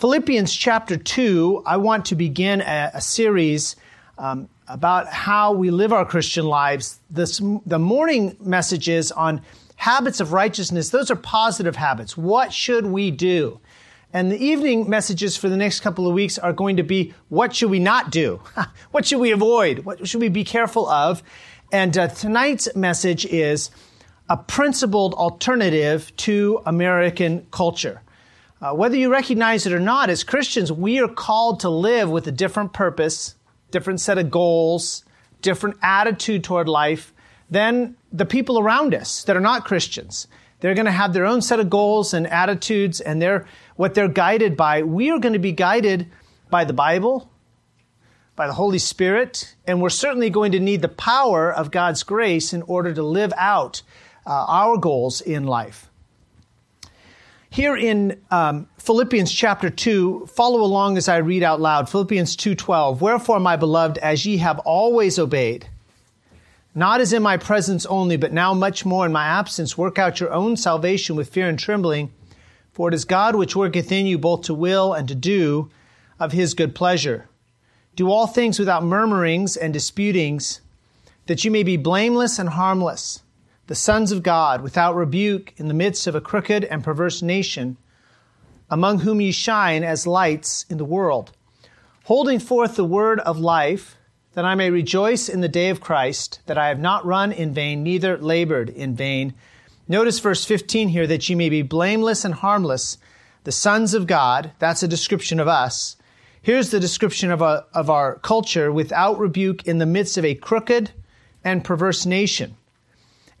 Philippians chapter 2, I want to begin a, a series um, about how we live our Christian lives. This, the morning messages on habits of righteousness, those are positive habits. What should we do? And the evening messages for the next couple of weeks are going to be what should we not do? what should we avoid? What should we be careful of? And uh, tonight's message is a principled alternative to American culture. Uh, whether you recognize it or not, as Christians, we are called to live with a different purpose, different set of goals, different attitude toward life than the people around us that are not Christians. They're going to have their own set of goals and attitudes and they're, what they're guided by. We are going to be guided by the Bible, by the Holy Spirit, and we're certainly going to need the power of God's grace in order to live out uh, our goals in life. Here in um, Philippians chapter 2, follow along as I read out loud. Philippians 2:12. Wherefore, my beloved, as ye have always obeyed, not as in my presence only, but now much more in my absence, work out your own salvation with fear and trembling, for it is God which worketh in you both to will and to do of his good pleasure. Do all things without murmurings and disputings, that you may be blameless and harmless the sons of God, without rebuke, in the midst of a crooked and perverse nation, among whom ye shine as lights in the world, holding forth the word of life, that I may rejoice in the day of Christ, that I have not run in vain, neither labored in vain. Notice verse 15 here, that ye may be blameless and harmless, the sons of God. That's a description of us. Here's the description of, a, of our culture without rebuke in the midst of a crooked and perverse nation.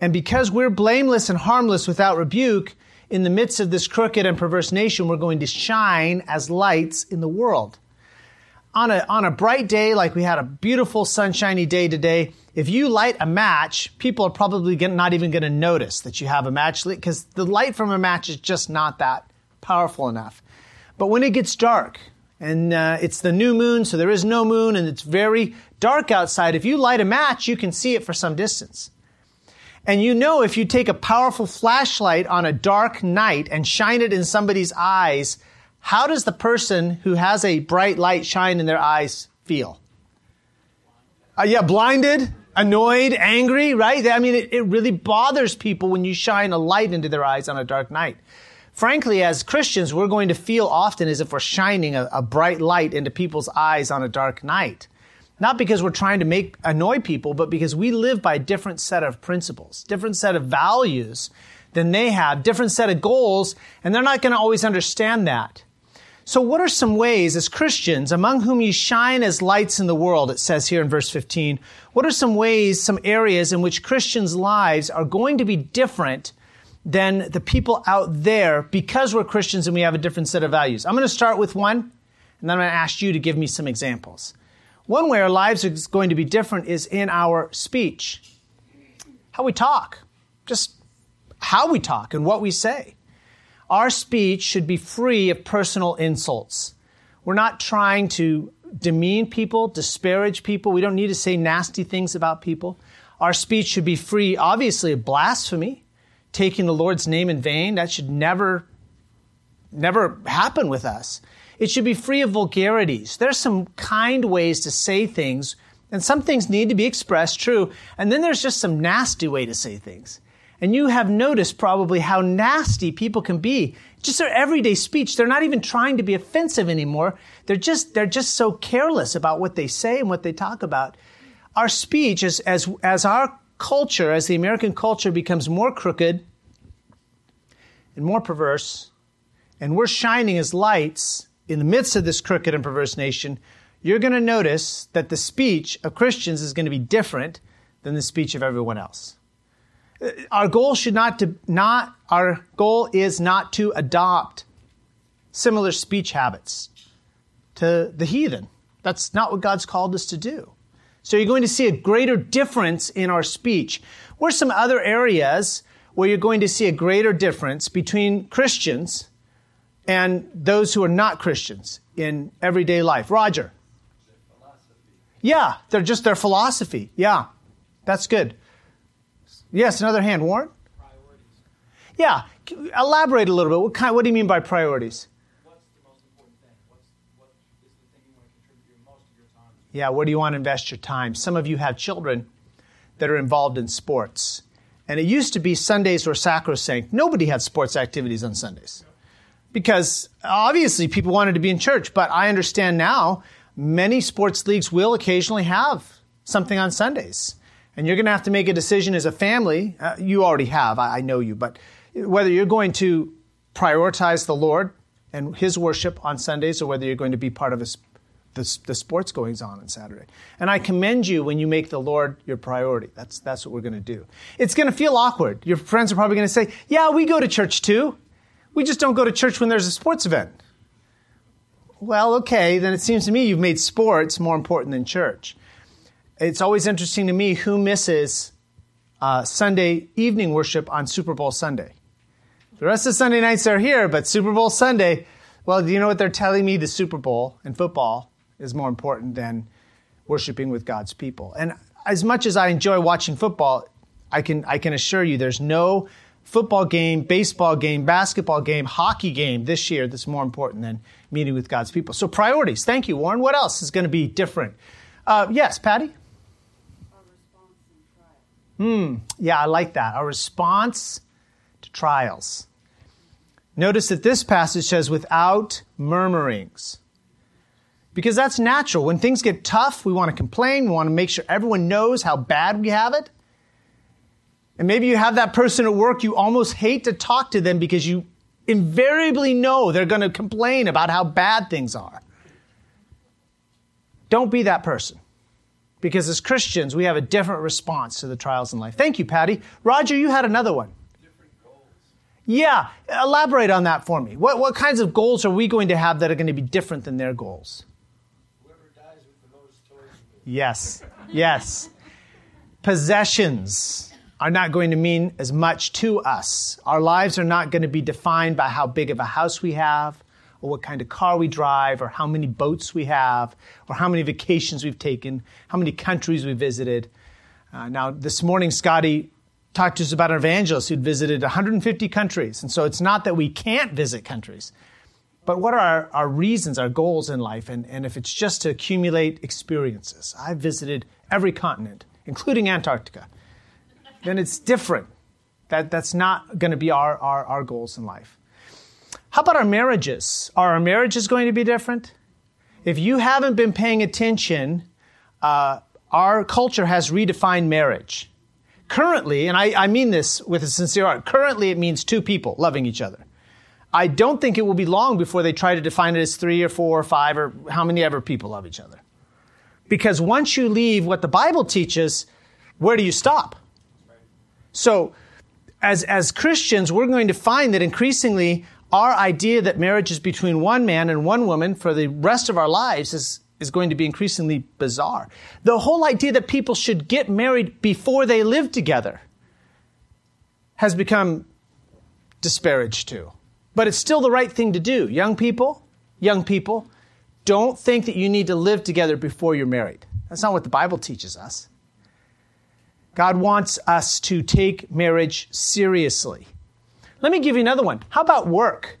And because we're blameless and harmless without rebuke, in the midst of this crooked and perverse nation, we're going to shine as lights in the world. On a, on a bright day, like we had a beautiful sunshiny day today, if you light a match, people are probably not even going to notice that you have a match lit because the light from a match is just not that powerful enough. But when it gets dark, and uh, it's the new moon, so there is no moon, and it's very dark outside, if you light a match, you can see it for some distance. And you know, if you take a powerful flashlight on a dark night and shine it in somebody's eyes, how does the person who has a bright light shine in their eyes feel? Uh, yeah, blinded, annoyed, angry, right? I mean, it, it really bothers people when you shine a light into their eyes on a dark night. Frankly, as Christians, we're going to feel often as if we're shining a, a bright light into people's eyes on a dark night. Not because we're trying to make annoy people, but because we live by a different set of principles, different set of values than they have, different set of goals, and they're not going to always understand that. So what are some ways as Christians, among whom you shine as lights in the world, it says here in verse 15, what are some ways, some areas in which Christians' lives are going to be different than the people out there because we're Christians and we have a different set of values? I'm going to start with one, and then I'm going to ask you to give me some examples. One way our lives are going to be different is in our speech, how we talk, just how we talk and what we say. Our speech should be free of personal insults. We're not trying to demean people, disparage people. We don't need to say nasty things about people. Our speech should be free, obviously, of blasphemy, taking the Lord's name in vain. That should never, never happen with us. It should be free of vulgarities. There's some kind ways to say things, and some things need to be expressed true. And then there's just some nasty way to say things. And you have noticed probably how nasty people can be. Just their everyday speech. They're not even trying to be offensive anymore. They're just, they're just so careless about what they say and what they talk about. Our speech, as, as, as our culture, as the American culture becomes more crooked and more perverse, and we're shining as lights, in the midst of this crooked and perverse nation, you're going to notice that the speech of Christians is going to be different than the speech of everyone else. Uh, our goal should not to not our goal is not to adopt similar speech habits to the heathen. That's not what God's called us to do. So you're going to see a greater difference in our speech. Where's some other areas where you're going to see a greater difference between Christians and those who are not Christians in everyday life. Roger. Yeah, they're just their philosophy. Yeah, that's good. Yes, another hand. Warren? Priorities. Yeah, elaborate a little bit. What kind? What do you mean by priorities? What's the most important thing? Yeah, where do you want to invest your time? Some of you have children that are involved in sports. And it used to be Sundays were sacrosanct. Nobody had sports activities on Sundays because obviously people wanted to be in church. But I understand now many sports leagues will occasionally have something on Sundays. And you're going to have to make a decision as a family. Uh, you already have, I, I know you, but whether you're going to prioritize the Lord and His worship on Sundays or whether you're going to be part of the, the sports goings on on Saturday. And I commend you when you make the Lord your priority. That's, that's what we're going to do. It's going to feel awkward. Your friends are probably going to say, Yeah, we go to church too. We just don't go to church when there's a sports event. Well, okay, then it seems to me you've made sports more important than church. It's always interesting to me who misses uh, Sunday evening worship on Super Bowl Sunday. The rest of Sunday nights are here, but Super Bowl Sunday, well, do you know what they're telling me? The Super Bowl and football is more important than worshiping with God's people. And as much as I enjoy watching football, I can, I can assure you there's no football game, baseball game, basketball game, hockey game this year that's more important than meeting with God's people. So, priorities. Thank you, Warren. What else is going to be different? Uh, yes, Patty? Hmm, yeah, I like that. Our response to trials. Notice that this passage says, without murmurings because that's natural. When things get tough, we want to complain. We want to make sure everyone knows how bad we have it. And maybe you have that person at work you almost hate to talk to them because you invariably know they're going to complain about how bad things are. Don't be that person. Because as Christians, we have a different response to the trials in life. Thank you, Patty. Roger, you had another one. Yeah, elaborate on that for me. What, what kinds of goals are we going to have that are going to be different than their goals? Whoever dies with the most toys. yes, yes. Possessions are not going to mean as much to us. Our lives are not going to be defined by how big of a house we have, or what kind of car we drive, or how many boats we have, or how many vacations we've taken, how many countries we visited. Uh, now, this morning, Scotty talked to us about an evangelist who'd visited 150 countries. And so it's not that we can't visit countries, but what are our, our reasons, our goals in life? And, and if it's just to accumulate experiences, I've visited every continent, including Antarctica, then it's different. That, that's not going to be our, our, our goals in life. How about our marriages? Are our marriages going to be different? If you haven't been paying attention, uh, our culture has redefined marriage. Currently, and I, I mean this with a sincere heart, currently it means two people loving each other. I don't think it will be long before they try to define it as three or four or five or how many ever people love each other. Because once you leave what the Bible teaches, where do you stop? So, as, as Christians, we're going to find that increasingly our idea that marriage is between one man and one woman for the rest of our lives is, is going to be increasingly bizarre. The whole idea that people should get married before they live together has become disparaged too. But it's still the right thing to do. Young people, young people, don't think that you need to live together before you're married. That's not what the Bible teaches us. God wants us to take marriage seriously. Let me give you another one. How about work?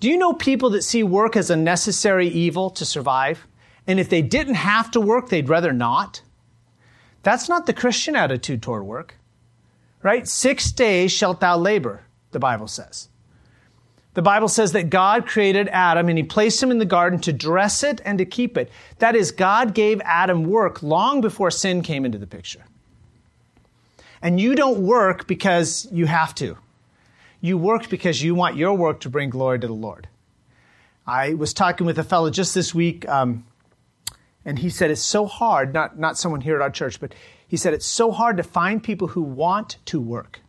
Do you know people that see work as a necessary evil to survive? And if they didn't have to work, they'd rather not? That's not the Christian attitude toward work, right? Six days shalt thou labor, the Bible says. The Bible says that God created Adam and he placed him in the garden to dress it and to keep it. That is, God gave Adam work long before sin came into the picture. And you don't work because you have to. You work because you want your work to bring glory to the Lord. I was talking with a fellow just this week, um, and he said it's so hard, not, not someone here at our church, but he said it's so hard to find people who want to work.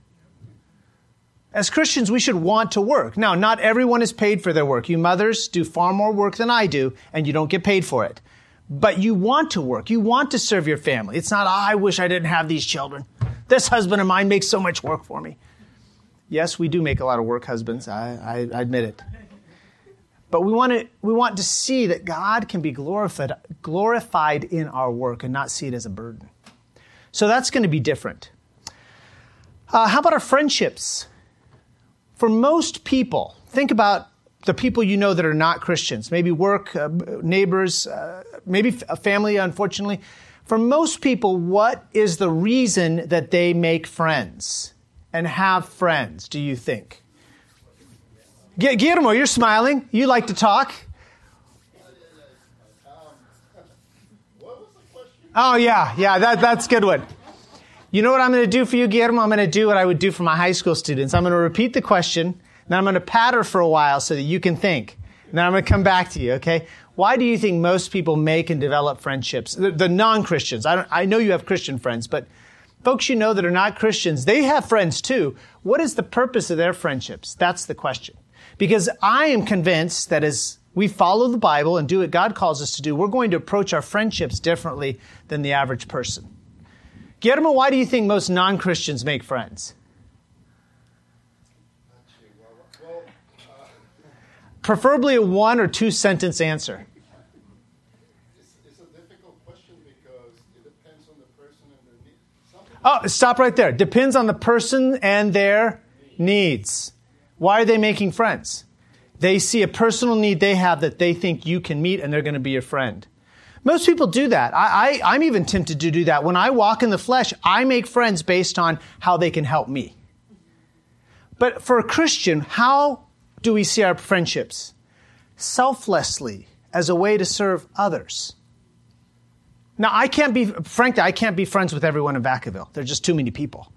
As Christians, we should want to work. Now, not everyone is paid for their work. You mothers do far more work than I do, and you don't get paid for it. But you want to work. You want to serve your family. It's not, oh, I wish I didn't have these children. This husband of mine makes so much work for me. Yes, we do make a lot of work, husbands. I, I, admit it. But we want, to, we want to see that God can be glorified, glorified in our work and not see it as a burden. So that's going to be different. Uh, how about our friendships? For most people, think about the people you know that are not Christians, maybe work, uh, neighbors, uh, maybe a family, unfortunately. For most people, what is the reason that they make friends and have friends, do you think? Guillermo, you're smiling. You like to talk. What was the question? Oh, yeah, yeah, that, that's good one. You know what I'm going to do for you, Guillermo? I'm going to do what I would do for my high school students. I'm going to repeat the question, then I'm going to patter for a while so that you can think. And then I'm going to come back to you, okay? Why do you think most people make and develop friendships? The, the non-Christians. I, I know you have Christian friends, but folks you know that are not Christians, they have friends too. What is the purpose of their friendships? That's the question. Because I am convinced that as we follow the Bible and do what God calls us to do, we're going to approach our friendships differently than the average person. Guillermo, why do you think most non Christians make friends? Preferably a one or two sentence answer. It's, a difficult question because it depends on the person and their. Oh, stop right there. Depends on the person and their needs. Why are they making friends? They see a personal need they have that they think you can meet and they're going to be your friend. Most people do that. I, I, I'm even tempted to do that. When I walk in the flesh, I make friends based on how they can help me. But for a Christian, how do we see our friendships? Selflessly, as a way to serve others. Now, I can't be, frankly, I can't be friends with everyone in Vacaville. There are just too many people.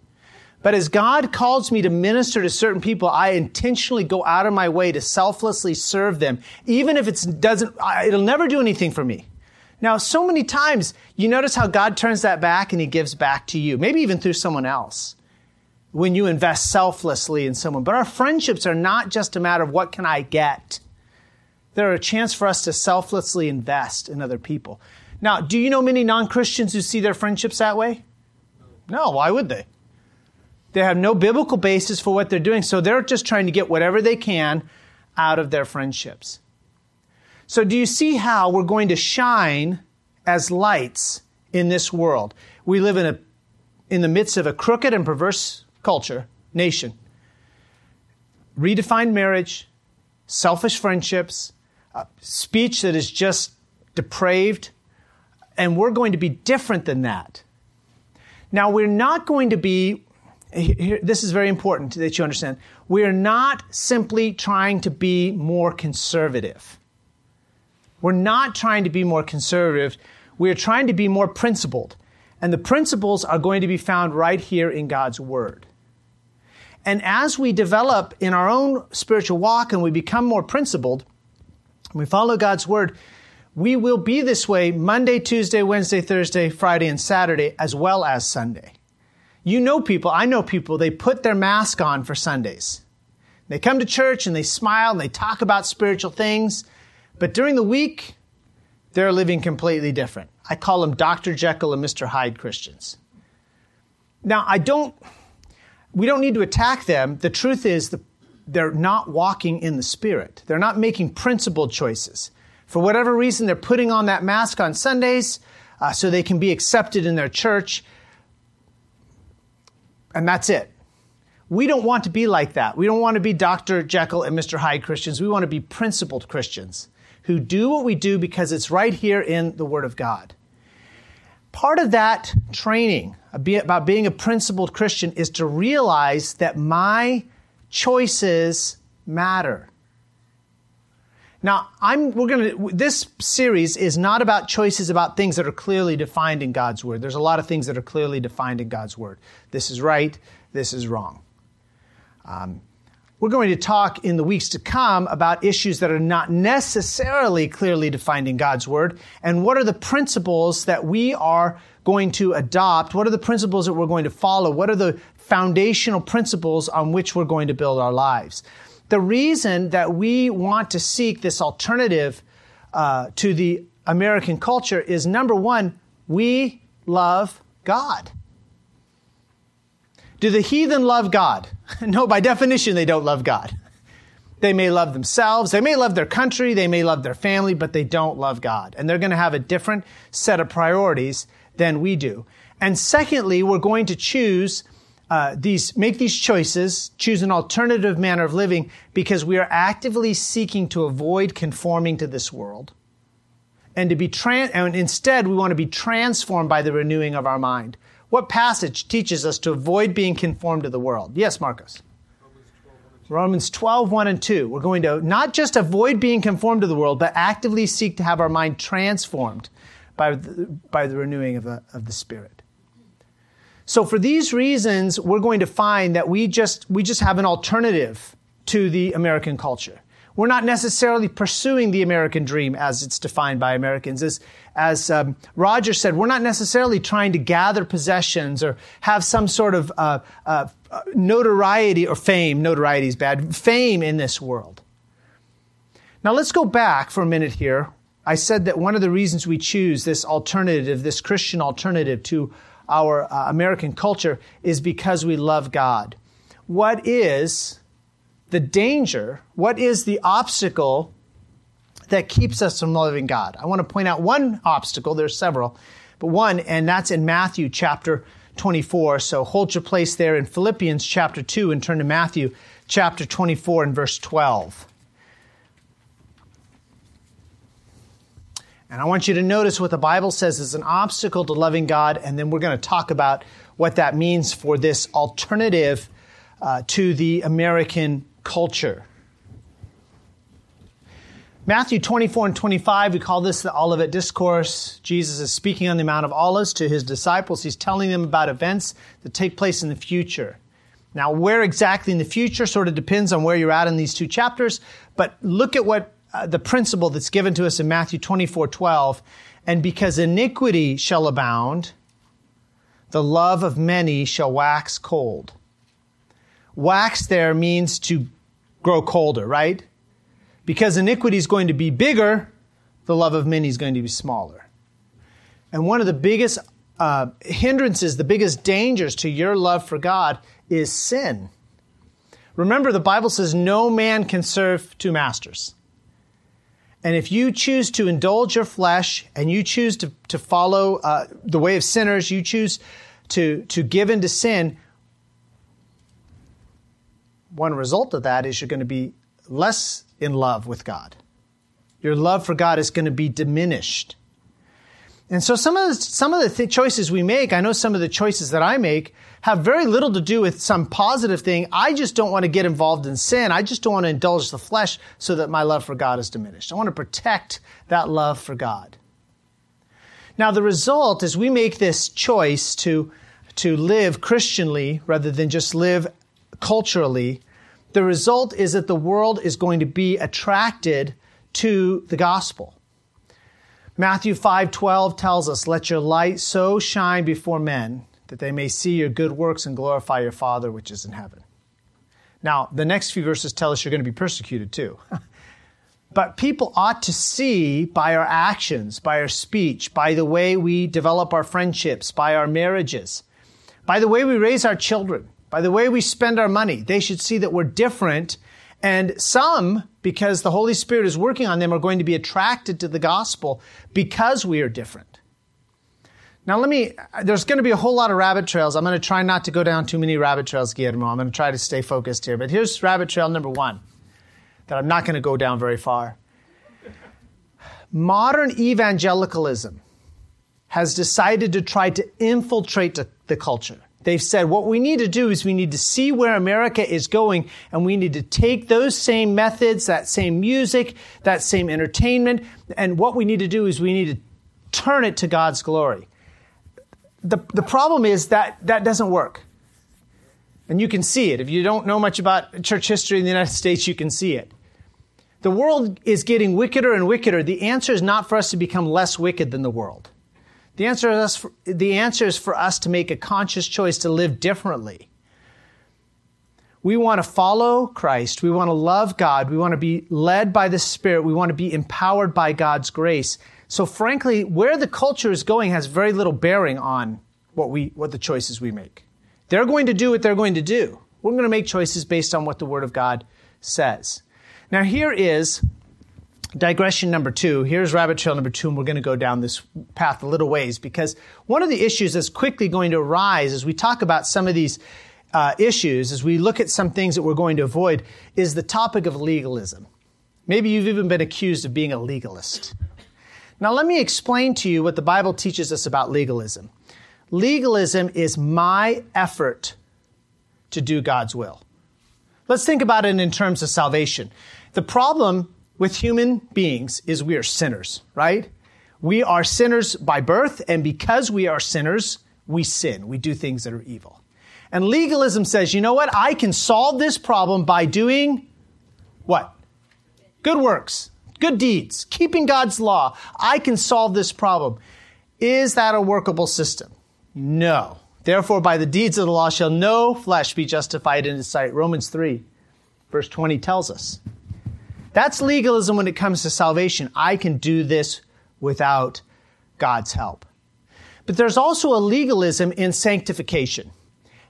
But as God calls me to minister to certain people, I intentionally go out of my way to selflessly serve them, even if it doesn't, it'll never do anything for me. Now, so many times you notice how God turns that back and he gives back to you, maybe even through someone else when you invest selflessly in someone. But our friendships are not just a matter of what can I get. They're a chance for us to selflessly invest in other people. Now, do you know many non-Christians who see their friendships that way? No, why would they? They have no biblical basis for what they're doing, so they're just trying to get whatever they can out of their friendships. So, do you see how we're going to shine as lights in this world? We live in, a, in the midst of a crooked and perverse culture, nation. Redefined marriage, selfish friendships, speech that is just depraved, and we're going to be different than that. Now, we're not going to be here, this is very important that you understand. We are not simply trying to be more conservative. We're not trying to be more conservative. We are trying to be more principled. And the principles are going to be found right here in God's Word. And as we develop in our own spiritual walk and we become more principled, and we follow God's Word, we will be this way Monday, Tuesday, Wednesday, Thursday, Friday, and Saturday, as well as Sunday. You know people, I know people, they put their mask on for Sundays. They come to church and they smile and they talk about spiritual things, but during the week, they're living completely different. I call them Dr. Jekyll and Mr. Hyde Christians. Now, I don't, we don't need to attack them. The truth is, the, they're not walking in the Spirit. They're not making principled choices. For whatever reason, they're putting on that mask on Sundays uh, so they can be accepted in their church and that's it. We don't want to be like that. We don't want to be Dr. Jekyll and Mr. Hyde Christians. We want to be principled Christians who do what we do because it's right here in the Word of God. Part of that training about being a principled Christian is to realize that my choices matter. Now, I'm, we're going to, this series is not about choices about things that are clearly defined in God's Word. There's a lot of things that are clearly defined in God's Word. This is right, this is wrong. Um, we're going to talk in the weeks to come about issues that are not necessarily clearly defined in God's Word and what are the principles that we are going to adopt? What are the principles that we're going to follow? What are the foundational principles on which we're going to build our lives? The reason that we want to seek this alternative uh, to the American culture is number one, we love God. Do the heathen love God? no, by definition, they don't love God. They may love themselves, they may love their country, they may love their family, but they don't love God. And they're going to have a different set of priorities than we do. And secondly, we're going to choose uh, these make these choices, choose an alternative manner of living because we are actively seeking to avoid conforming to this world, and to be trans- and instead we want to be transformed by the renewing of our mind. What passage teaches us to avoid being conformed to the world? Yes, Marcus. Romans 12, 1 and 2. We're going to not just avoid being conformed to the world, but actively seek to have our mind transformed by the, by the renewing of the, of the Spirit. So for these reasons, we're going to find that we just, we just have an alternative to the American culture. We're not necessarily pursuing the American dream as it's defined by Americans. As, as um, Roger said, we're not necessarily trying to gather possessions or have some sort of uh, uh, notoriety or fame. Notoriety is bad. Fame in this world. Now let's go back for a minute here. I said that one of the reasons we choose this alternative, this Christian alternative to our uh, American culture is because we love God. What is the danger? What is the obstacle that keeps us from loving God? I want to point out one obstacle, there's several, but one, and that's in Matthew chapter 24. So hold your place there in Philippians chapter 2 and turn to Matthew chapter 24 and verse 12. And I want you to notice what the Bible says is an obstacle to loving God, and then we're going to talk about what that means for this alternative uh, to the American culture. Matthew 24 and 25, we call this the Olivet Discourse. Jesus is speaking on the Mount of Olives to his disciples. He's telling them about events that take place in the future. Now, where exactly in the future sort of depends on where you're at in these two chapters, but look at what uh, the principle that's given to us in Matthew 24 12. And because iniquity shall abound, the love of many shall wax cold. Wax there means to grow colder, right? Because iniquity is going to be bigger, the love of many is going to be smaller. And one of the biggest uh, hindrances, the biggest dangers to your love for God is sin. Remember, the Bible says no man can serve two masters. And if you choose to indulge your flesh and you choose to, to follow uh, the way of sinners, you choose to, to give into sin, one result of that is you're going to be less in love with God. Your love for God is going to be diminished. And so some of the, some of the th- choices we make, I know some of the choices that I make have very little to do with some positive thing. I just don't want to get involved in sin. I just don't want to indulge the flesh so that my love for God is diminished. I want to protect that love for God. Now, the result is we make this choice to, to live Christianly rather than just live culturally. The result is that the world is going to be attracted to the gospel. Matthew 5:12 tells us, "Let your light so shine before men that they may see your good works and glorify your Father which is in heaven. Now, the next few verses tell us you're going to be persecuted too. but people ought to see by our actions, by our speech, by the way we develop our friendships, by our marriages, by the way we raise our children, by the way we spend our money. They should see that we're different. And some, because the Holy Spirit is working on them, are going to be attracted to the gospel because we are different. Now, let me, uh, there's going to be a whole lot of rabbit trails. I'm going to try not to go down too many rabbit trails, Guillermo. I'm going to try to stay focused here. But here's rabbit trail number one that I'm not going to go down very far. Modern evangelicalism has decided to try to infiltrate the, the culture. They've said what we need to do is we need to see where America is going and we need to take those same methods, that same music, that same entertainment, and what we need to do is we need to turn it to God's glory the, the problem is that that doesn't work. And you can see it. If you don't know much about church history in the United States, you can see it. The world is getting wickeder and wickeder. The answer is not for us to become less wicked than the world. The answer is, for, the answer is for us to make a conscious choice to live differently. We want to follow Christ. We want to love God. We want to be led by the Spirit. We want to be empowered by God's grace. So frankly, where the culture is going has very little bearing on what we, what the choices we make. They're going to do what they're going to do. We're going to make choices based on what the Word of God says. Now here is digression number two. Here's rabbit trail number two, and we're going to go down this path a little ways because one of the issues that's quickly going to arise as we talk about some of these uh, issues, as we look at some things that we're going to avoid, is the topic of legalism. Maybe you've even been accused of being a legalist. Now, let me explain to you what the Bible teaches us about legalism. Legalism is my effort to do God's will. Let's think about it in terms of salvation. The problem with human beings is we are sinners, right? We are sinners by birth, and because we are sinners, we sin. We do things that are evil. And legalism says, you know what? I can solve this problem by doing what? Good works, good deeds, keeping God's law. I can solve this problem. Is that a workable system? No. Therefore, by the deeds of the law shall no flesh be justified in his sight. Romans 3, verse 20 tells us. That's legalism when it comes to salvation. I can do this without God's help. But there's also a legalism in sanctification.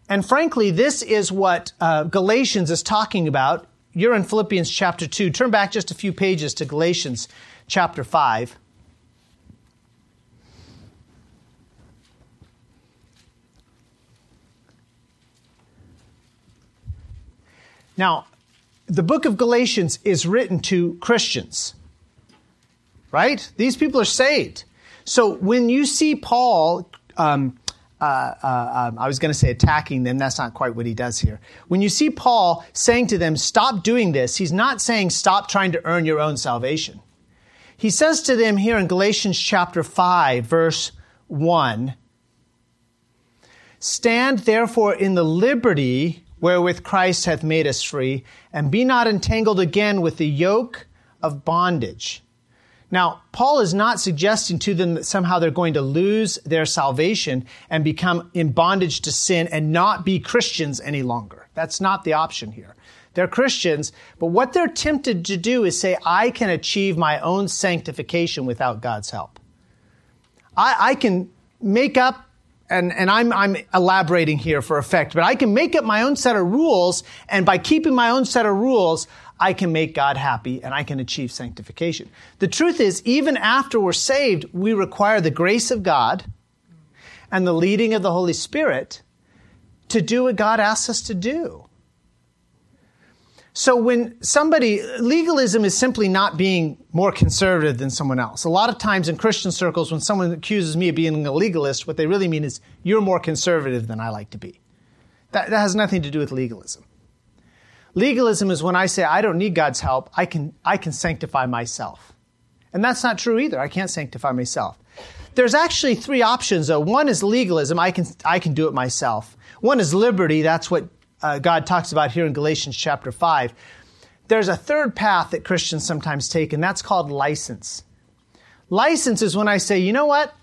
And frankly, this is what uh, Galatians is talking about. You're in Philippians chapter 2. Turn back just a few pages to Galatians chapter 5. Now, the book of Galatians is written to Christians, right? These people are saved. So when you see Paul, um, uh, uh, um, I was going to say attacking them, that's not quite what he does here. When you see Paul saying to them, stop doing this, he's not saying stop trying to earn your own salvation. He says to them here in Galatians chapter 5, verse 1 Stand therefore in the liberty wherewith Christ hath made us free, and be not entangled again with the yoke of bondage. Now, Paul is not suggesting to them that somehow they're going to lose their salvation and become in bondage to sin and not be Christians any longer. That's not the option here. They're Christians, but what they're tempted to do is say, I can achieve my own sanctification without God's help. I, I can make up and, and I'm, I'm elaborating here for effect, but I can make up my own set of rules, and by keeping my own set of rules, I can make God happy and I can achieve sanctification. The truth is, even after we're saved, we require the grace of God and the leading of the Holy Spirit to do what God asks us to do. So when somebody, legalism is simply not being more conservative than someone else. A lot of times in Christian circles, when someone accuses me of being a legalist, what they really mean is, you're more conservative than I like to be. That, that has nothing to do with legalism. Legalism is when I say, I don't need God's help, I can, I can sanctify myself. And that's not true either. I can't sanctify myself. There's actually three options though. One is legalism. I can, I can do it myself. One is liberty. That's what uh, God talks about here in Galatians chapter 5. There's a third path that Christians sometimes take, and that's called license. License is when I say, you know what?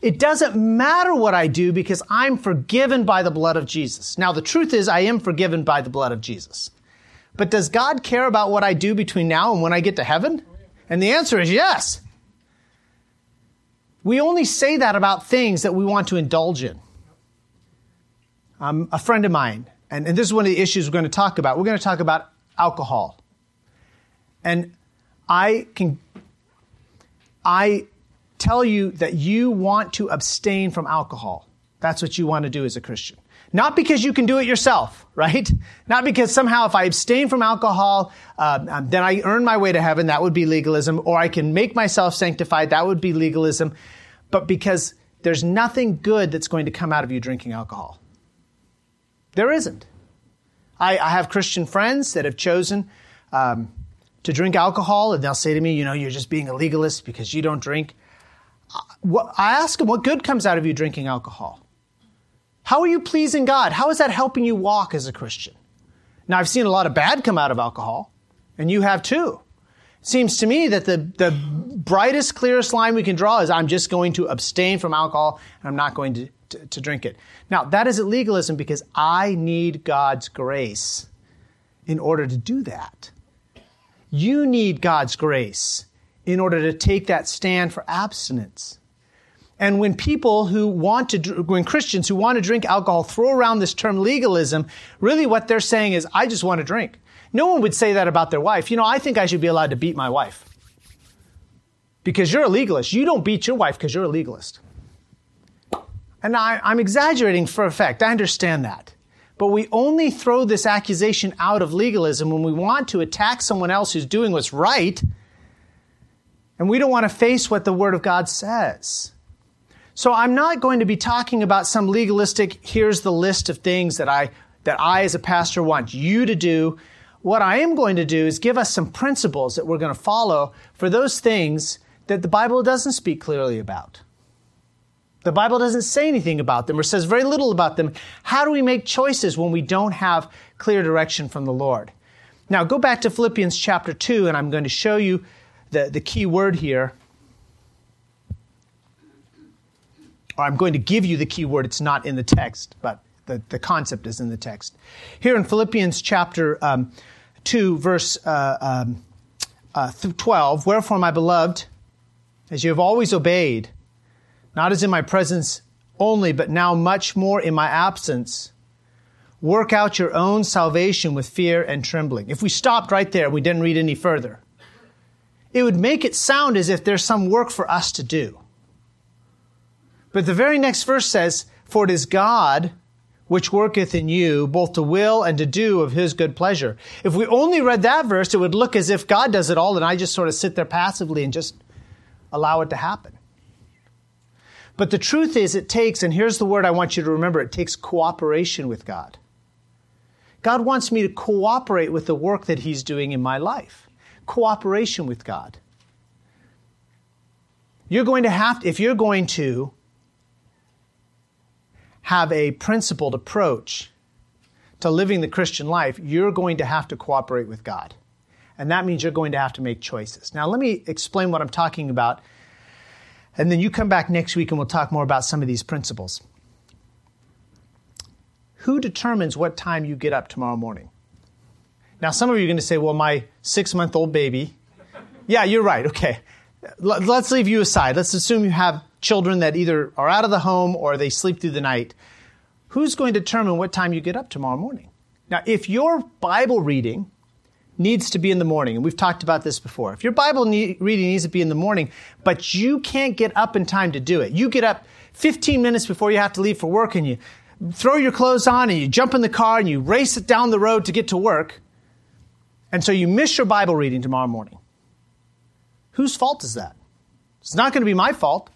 It doesn't matter what I do because I'm forgiven by the blood of Jesus. Now, the truth is, I am forgiven by the blood of Jesus. But does God care about what I do between now and when I get to heaven? And the answer is yes. We only say that about things that we want to indulge in. Um, a friend of mine and, and this is one of the issues we're going to talk about. We're going to talk about alcohol. And I can, I tell you that you want to abstain from alcohol. That's what you want to do as a Christian. Not because you can do it yourself, right? Not because somehow if I abstain from alcohol, uh, then I earn my way to heaven, that would be legalism, or I can make myself sanctified, that would be legalism, but because there's nothing good that's going to come out of you drinking alcohol. There isn't. I, I have Christian friends that have chosen um, to drink alcohol, and they'll say to me, you know, you're just being a legalist because you don't drink. I ask them, what good comes out of you drinking alcohol? How are you pleasing God? How is that helping you walk as a Christian? Now, I've seen a lot of bad come out of alcohol, and you have too. It seems to me that the, the brightest, clearest line we can draw is I'm just going to abstain from alcohol and I'm not going to to, drink it. Now, that isn't legalism because I need God's grace in order to do that. You need God's grace in order to take that stand for abstinence. And when people who want to, when Christians who want to drink alcohol throw around this term legalism, really what they're saying is, I just want to drink. No one would say that about their wife. You know, I think I should be allowed to beat my wife. Because you're a legalist. You don't beat your wife because you're a legalist. And I, I'm exaggerating for effect. I understand that. But we only throw this accusation out of legalism when we want to attack someone else who's doing what's right, and we don't want to face what the Word of God says. So I'm not going to be talking about some legalistic, here's the list of things that I, that I as a pastor want you to do. What I am going to do is give us some principles that we're going to follow for those things that the Bible doesn't speak clearly about. The Bible doesn't say anything about them or says very little about them. How do we make choices when we don't have clear direction from the Lord? Now, go back to Philippians chapter 2, and I'm going to show you the, the key word here. Or I'm going to give you the key word. It's not in the text, but the, the concept is in the text. Here in Philippians chapter um, 2, verse uh, um, uh, 12, Wherefore, my beloved, as you have always obeyed, not as in my presence only, but now much more in my absence. Work out your own salvation with fear and trembling. If we stopped right there, we didn't read any further, it would make it sound as if there's some work for us to do. But the very next verse says, For it is God which worketh in you both to will and to do of his good pleasure. If we only read that verse, it would look as if God does it all and I just sort of sit there passively and just allow it to happen. But the truth is, it takes, and here's the word I want you to remember it takes cooperation with God. God wants me to cooperate with the work that He's doing in my life. Cooperation with God. You're going to have, to, if you're going to have a principled approach to living the Christian life, you're going to have to cooperate with God. And that means you're going to have to make choices. Now, let me explain what I'm talking about and then you come back next week and we'll talk more about some of these principles. Who determines what time you get up tomorrow morning? Now, some of you are going to say, well, my six month old baby. Yeah, you're right. Okay. Let's leave you aside. Let's assume you have children that either are out of the home or they sleep through the night. Who's going to determine what time you get up tomorrow morning? Now, if your Bible reading needs to be in the morning. And we've talked about this before. If your Bible need, reading needs to be in the morning, but you can't get up in time to do it, you get up 15 minutes before you have to leave for work and you throw your clothes on and you jump in the car and you race it down the road to get to work. And so you miss your Bible reading tomorrow morning. Whose fault is that? It's not going to be my fault.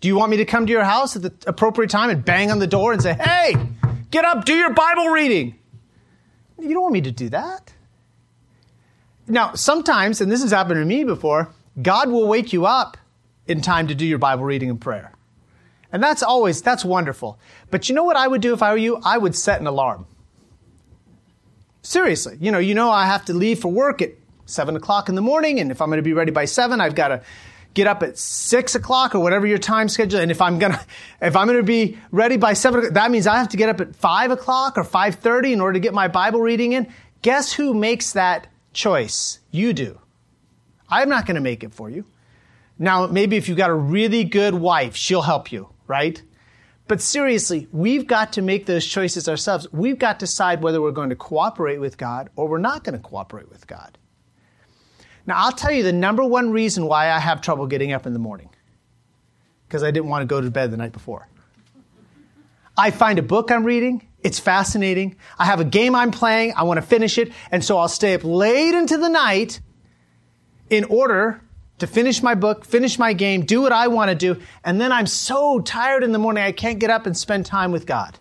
Do you want me to come to your house at the appropriate time and bang on the door and say, hey, get up, do your Bible reading? You don't want me to do that. Now, sometimes, and this has happened to me before, God will wake you up in time to do your Bible reading and prayer. And that's always, that's wonderful. But you know what I would do if I were you? I would set an alarm. Seriously. You know, you know I have to leave for work at seven o'clock in the morning, and if I'm going to be ready by seven, I've got to get up at six o'clock or whatever your time schedule. And if I'm gonna, if I'm gonna be ready by seven, that means I have to get up at five o'clock or five thirty in order to get my Bible reading in. Guess who makes that choice. You do. I'm not going to make it for you. Now, maybe if you've got a really good wife, she'll help you, right? But seriously, we've got to make those choices ourselves. We've got to decide whether we're going to cooperate with God or we're not going to cooperate with God. Now, I'll tell you the number one reason why I have trouble getting up in the morning because I didn't want to go to bed the night before. I find a book I'm reading, it's fascinating. I have a game I'm playing. I want to finish it. And so I'll stay up late into the night in order to finish my book, finish my game, do what I want to do. And then I'm so tired in the morning, I can't get up and spend time with God.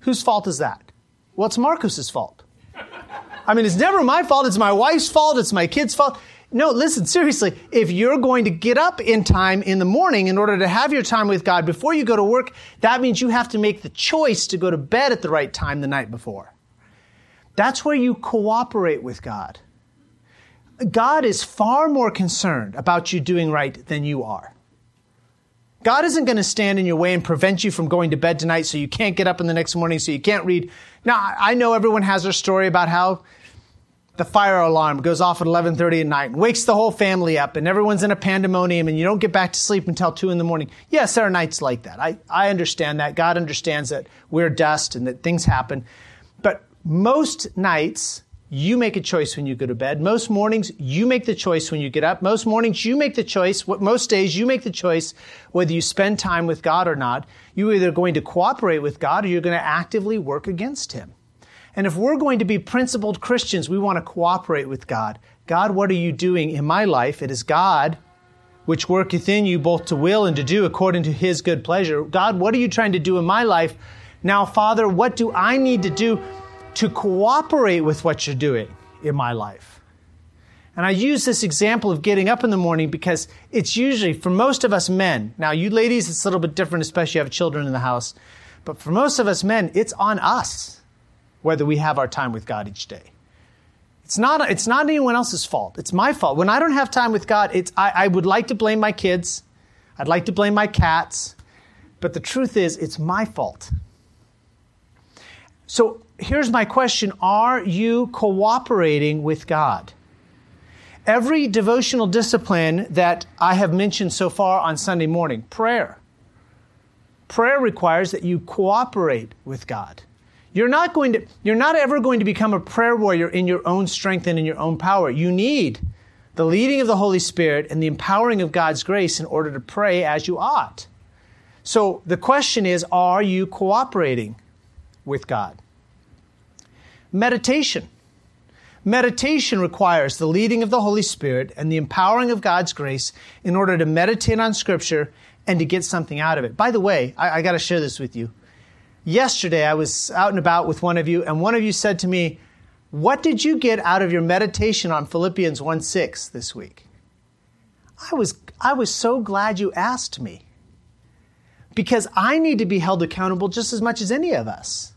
Whose fault is that? Well, it's Marcus's fault. I mean, it's never my fault. It's my wife's fault. It's my kid's fault. No, listen, seriously, if you're going to get up in time in the morning in order to have your time with God before you go to work, that means you have to make the choice to go to bed at the right time the night before. That's where you cooperate with God. God is far more concerned about you doing right than you are. God isn't going to stand in your way and prevent you from going to bed tonight so you can't get up in the next morning so you can't read. Now, I know everyone has their story about how the fire alarm goes off at 11:30 at night and wakes the whole family up and everyone's in a pandemonium and you don't get back to sleep until 2 in the morning. Yes, there are nights like that. I, I understand that. God understands that we're dust and that things happen. But most nights you make a choice when you go to bed. Most mornings, you make the choice when you get up. Most mornings, you make the choice. What most days, you make the choice whether you spend time with God or not. You're either going to cooperate with God or you're going to actively work against Him. And if we're going to be principled Christians, we want to cooperate with God. God, what are you doing in my life? It is God which worketh in you both to will and to do according to His good pleasure. God, what are you trying to do in my life? Now, Father, what do I need to do to cooperate with what you're doing in my life. And I use this example of getting up in the morning because it's usually, for most of us men, now you ladies, it's a little bit different, especially if you have children in the house, but for most of us men, it's on us whether we have our time with God each day. It's not, it's not anyone else's fault. It's my fault. When I don't have time with God, it's, I, I would like to blame my kids. I'd like to blame my cats. But the truth is, it's my fault. So here's my question Are you cooperating with God? Every devotional discipline that I have mentioned so far on Sunday morning, prayer. Prayer requires that you cooperate with God. You're not going to, you're not ever going to become a prayer warrior in your own strength and in your own power. You need the leading of the Holy Spirit and the empowering of God's grace in order to pray as you ought. So the question is, are you cooperating with God? Meditation. Meditation requires the leading of the Holy Spirit and the empowering of God's grace in order to meditate on Scripture and to get something out of it. By the way, I, I got to share this with you. Yesterday, I was out and about with one of you, and one of you said to me, What did you get out of your meditation on Philippians 1 6 this week? I was, I was so glad you asked me because I need to be held accountable just as much as any of us.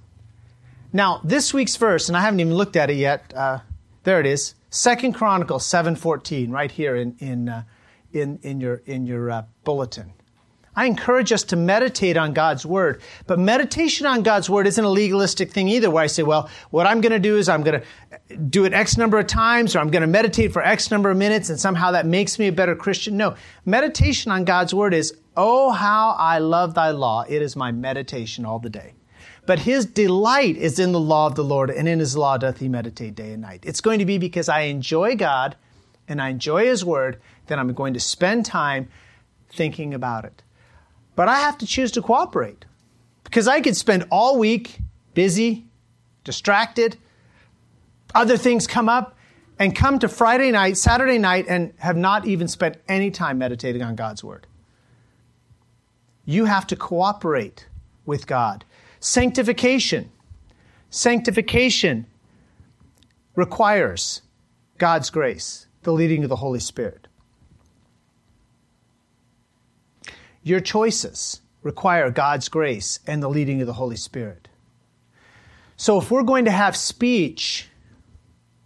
Now, this week's verse, and I haven't even looked at it yet. Uh, there it is, Second Chronicles seven fourteen, right here in in uh, in, in your in your uh, bulletin. I encourage us to meditate on God's word, but meditation on God's word isn't a legalistic thing either. Where I say, well, what I'm going to do is I'm going to do it X number of times, or I'm going to meditate for X number of minutes, and somehow that makes me a better Christian. No, meditation on God's word is, oh, how I love Thy law. It is my meditation all the day. But his delight is in the law of the Lord, and in his law doth he meditate day and night. It's going to be because I enjoy God and I enjoy his word that I'm going to spend time thinking about it. But I have to choose to cooperate because I could spend all week busy, distracted, other things come up, and come to Friday night, Saturday night, and have not even spent any time meditating on God's word. You have to cooperate with God. Sanctification. Sanctification requires God's grace, the leading of the Holy Spirit. Your choices require God's grace and the leading of the Holy Spirit. So if we're going to have speech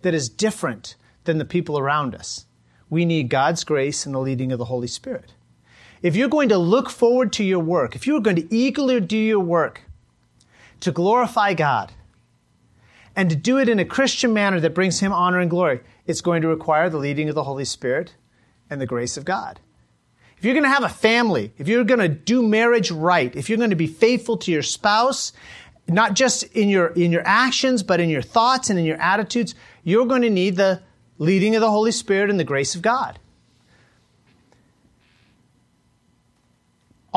that is different than the people around us, we need God's grace and the leading of the Holy Spirit. If you're going to look forward to your work, if you're going to eagerly do your work to glorify God and to do it in a Christian manner that brings Him honor and glory, it's going to require the leading of the Holy Spirit and the grace of God. If you're going to have a family, if you're going to do marriage right, if you're going to be faithful to your spouse, not just in your, in your actions, but in your thoughts and in your attitudes, you're going to need the leading of the Holy Spirit and the grace of God.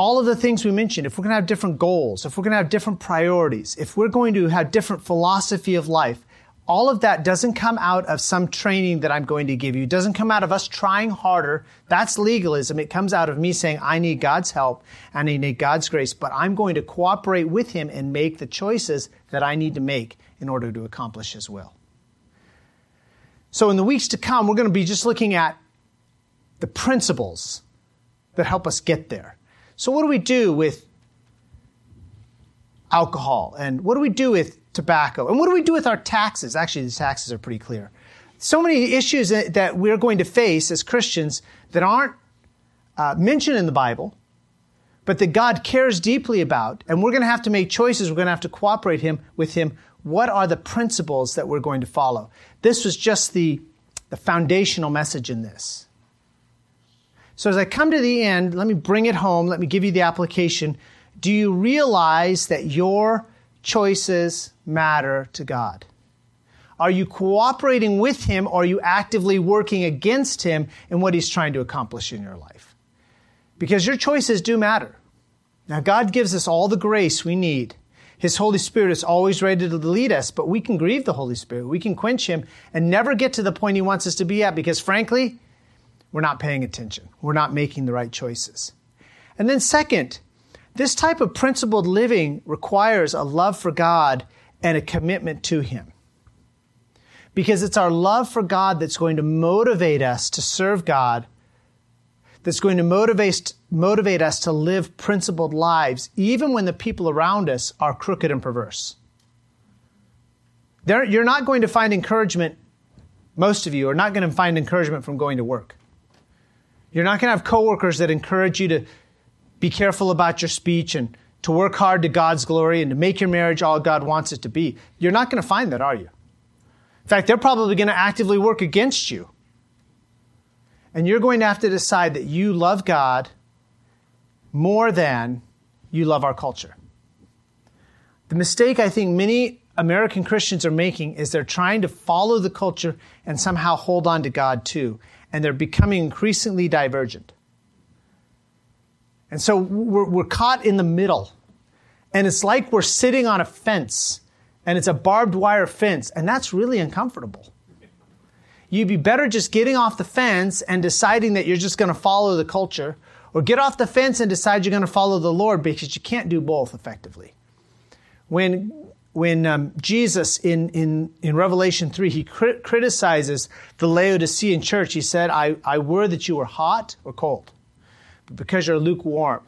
all of the things we mentioned, if we're going to have different goals, if we're going to have different priorities, if we're going to have different philosophy of life, all of that doesn't come out of some training that I'm going to give you. It doesn't come out of us trying harder. That's legalism. It comes out of me saying, I need God's help and I need God's grace, but I'm going to cooperate with Him and make the choices that I need to make in order to accomplish His will. So in the weeks to come, we're going to be just looking at the principles that help us get there. So, what do we do with alcohol? And what do we do with tobacco? And what do we do with our taxes? Actually, the taxes are pretty clear. So many issues that we're going to face as Christians that aren't uh, mentioned in the Bible, but that God cares deeply about. And we're going to have to make choices. We're going to have to cooperate him, with Him. What are the principles that we're going to follow? This was just the, the foundational message in this. So as I come to the end, let me bring it home. Let me give you the application. Do you realize that your choices matter to God? Are you cooperating with Him or are you actively working against Him in what He's trying to accomplish in your life? Because your choices do matter. Now, God gives us all the grace we need. His Holy Spirit is always ready to lead us, but we can grieve the Holy Spirit. We can quench Him and never get to the point He wants us to be at because, frankly, we're not paying attention. We're not making the right choices. And then, second, this type of principled living requires a love for God and a commitment to Him. Because it's our love for God that's going to motivate us to serve God, that's going to motivate, motivate us to live principled lives, even when the people around us are crooked and perverse. They're, you're not going to find encouragement, most of you are not going to find encouragement from going to work. You're not going to have coworkers that encourage you to be careful about your speech and to work hard to God's glory and to make your marriage all God wants it to be. You're not going to find that, are you? In fact, they're probably going to actively work against you. And you're going to have to decide that you love God more than you love our culture. The mistake I think many American Christians are making is they're trying to follow the culture and somehow hold on to God too. And they're becoming increasingly divergent. And so we're, we're caught in the middle. And it's like we're sitting on a fence and it's a barbed wire fence, and that's really uncomfortable. You'd be better just getting off the fence and deciding that you're just going to follow the culture, or get off the fence and decide you're going to follow the Lord because you can't do both effectively. When, when um, Jesus in, in, in Revelation 3, he crit- criticizes the Laodicean church, he said, I, I were that you were hot or cold. Because you're lukewarm,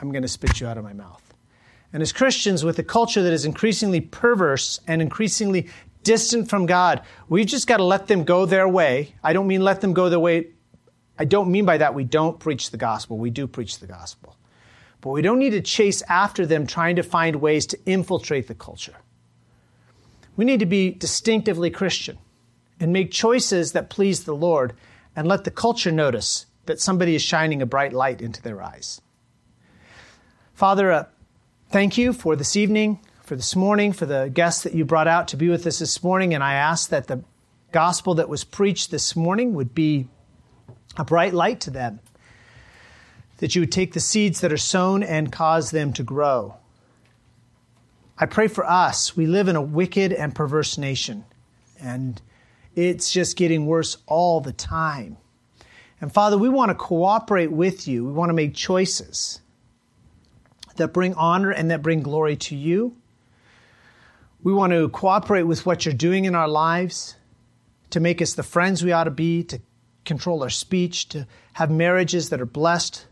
I'm going to spit you out of my mouth. And as Christians, with a culture that is increasingly perverse and increasingly distant from God, we've just got to let them go their way. I don't mean let them go their way. I don't mean by that we don't preach the gospel. We do preach the gospel. But we don't need to chase after them trying to find ways to infiltrate the culture. We need to be distinctively Christian and make choices that please the Lord and let the culture notice that somebody is shining a bright light into their eyes. Father, uh, thank you for this evening, for this morning, for the guests that you brought out to be with us this morning. And I ask that the gospel that was preached this morning would be a bright light to them, that you would take the seeds that are sown and cause them to grow. I pray for us. We live in a wicked and perverse nation, and it's just getting worse all the time. And Father, we want to cooperate with you. We want to make choices that bring honor and that bring glory to you. We want to cooperate with what you're doing in our lives to make us the friends we ought to be, to control our speech, to have marriages that are blessed,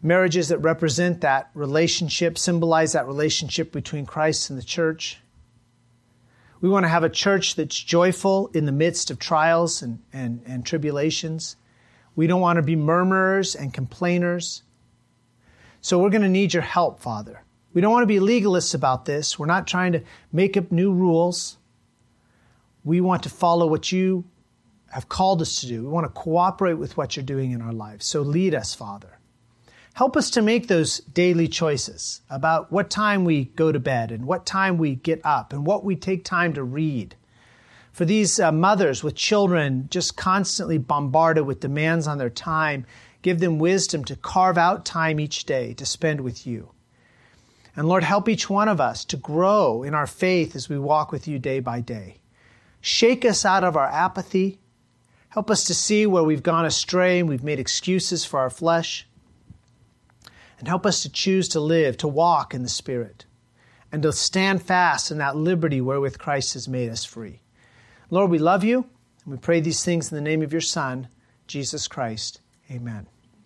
marriages that represent that relationship, symbolize that relationship between Christ and the church. We want to have a church that's joyful in the midst of trials and, and, and tribulations. We don't want to be murmurers and complainers. So we're going to need your help, Father. We don't want to be legalists about this. We're not trying to make up new rules. We want to follow what you have called us to do. We want to cooperate with what you're doing in our lives. So lead us, Father. Help us to make those daily choices about what time we go to bed and what time we get up and what we take time to read. For these uh, mothers with children just constantly bombarded with demands on their time, give them wisdom to carve out time each day to spend with you. And Lord, help each one of us to grow in our faith as we walk with you day by day. Shake us out of our apathy. Help us to see where we've gone astray and we've made excuses for our flesh and help us to choose to live, to walk in the Spirit, and to stand fast in that liberty wherewith Christ has made us free. Lord, we love you, and we pray these things in the name of your Son, Jesus Christ. Amen.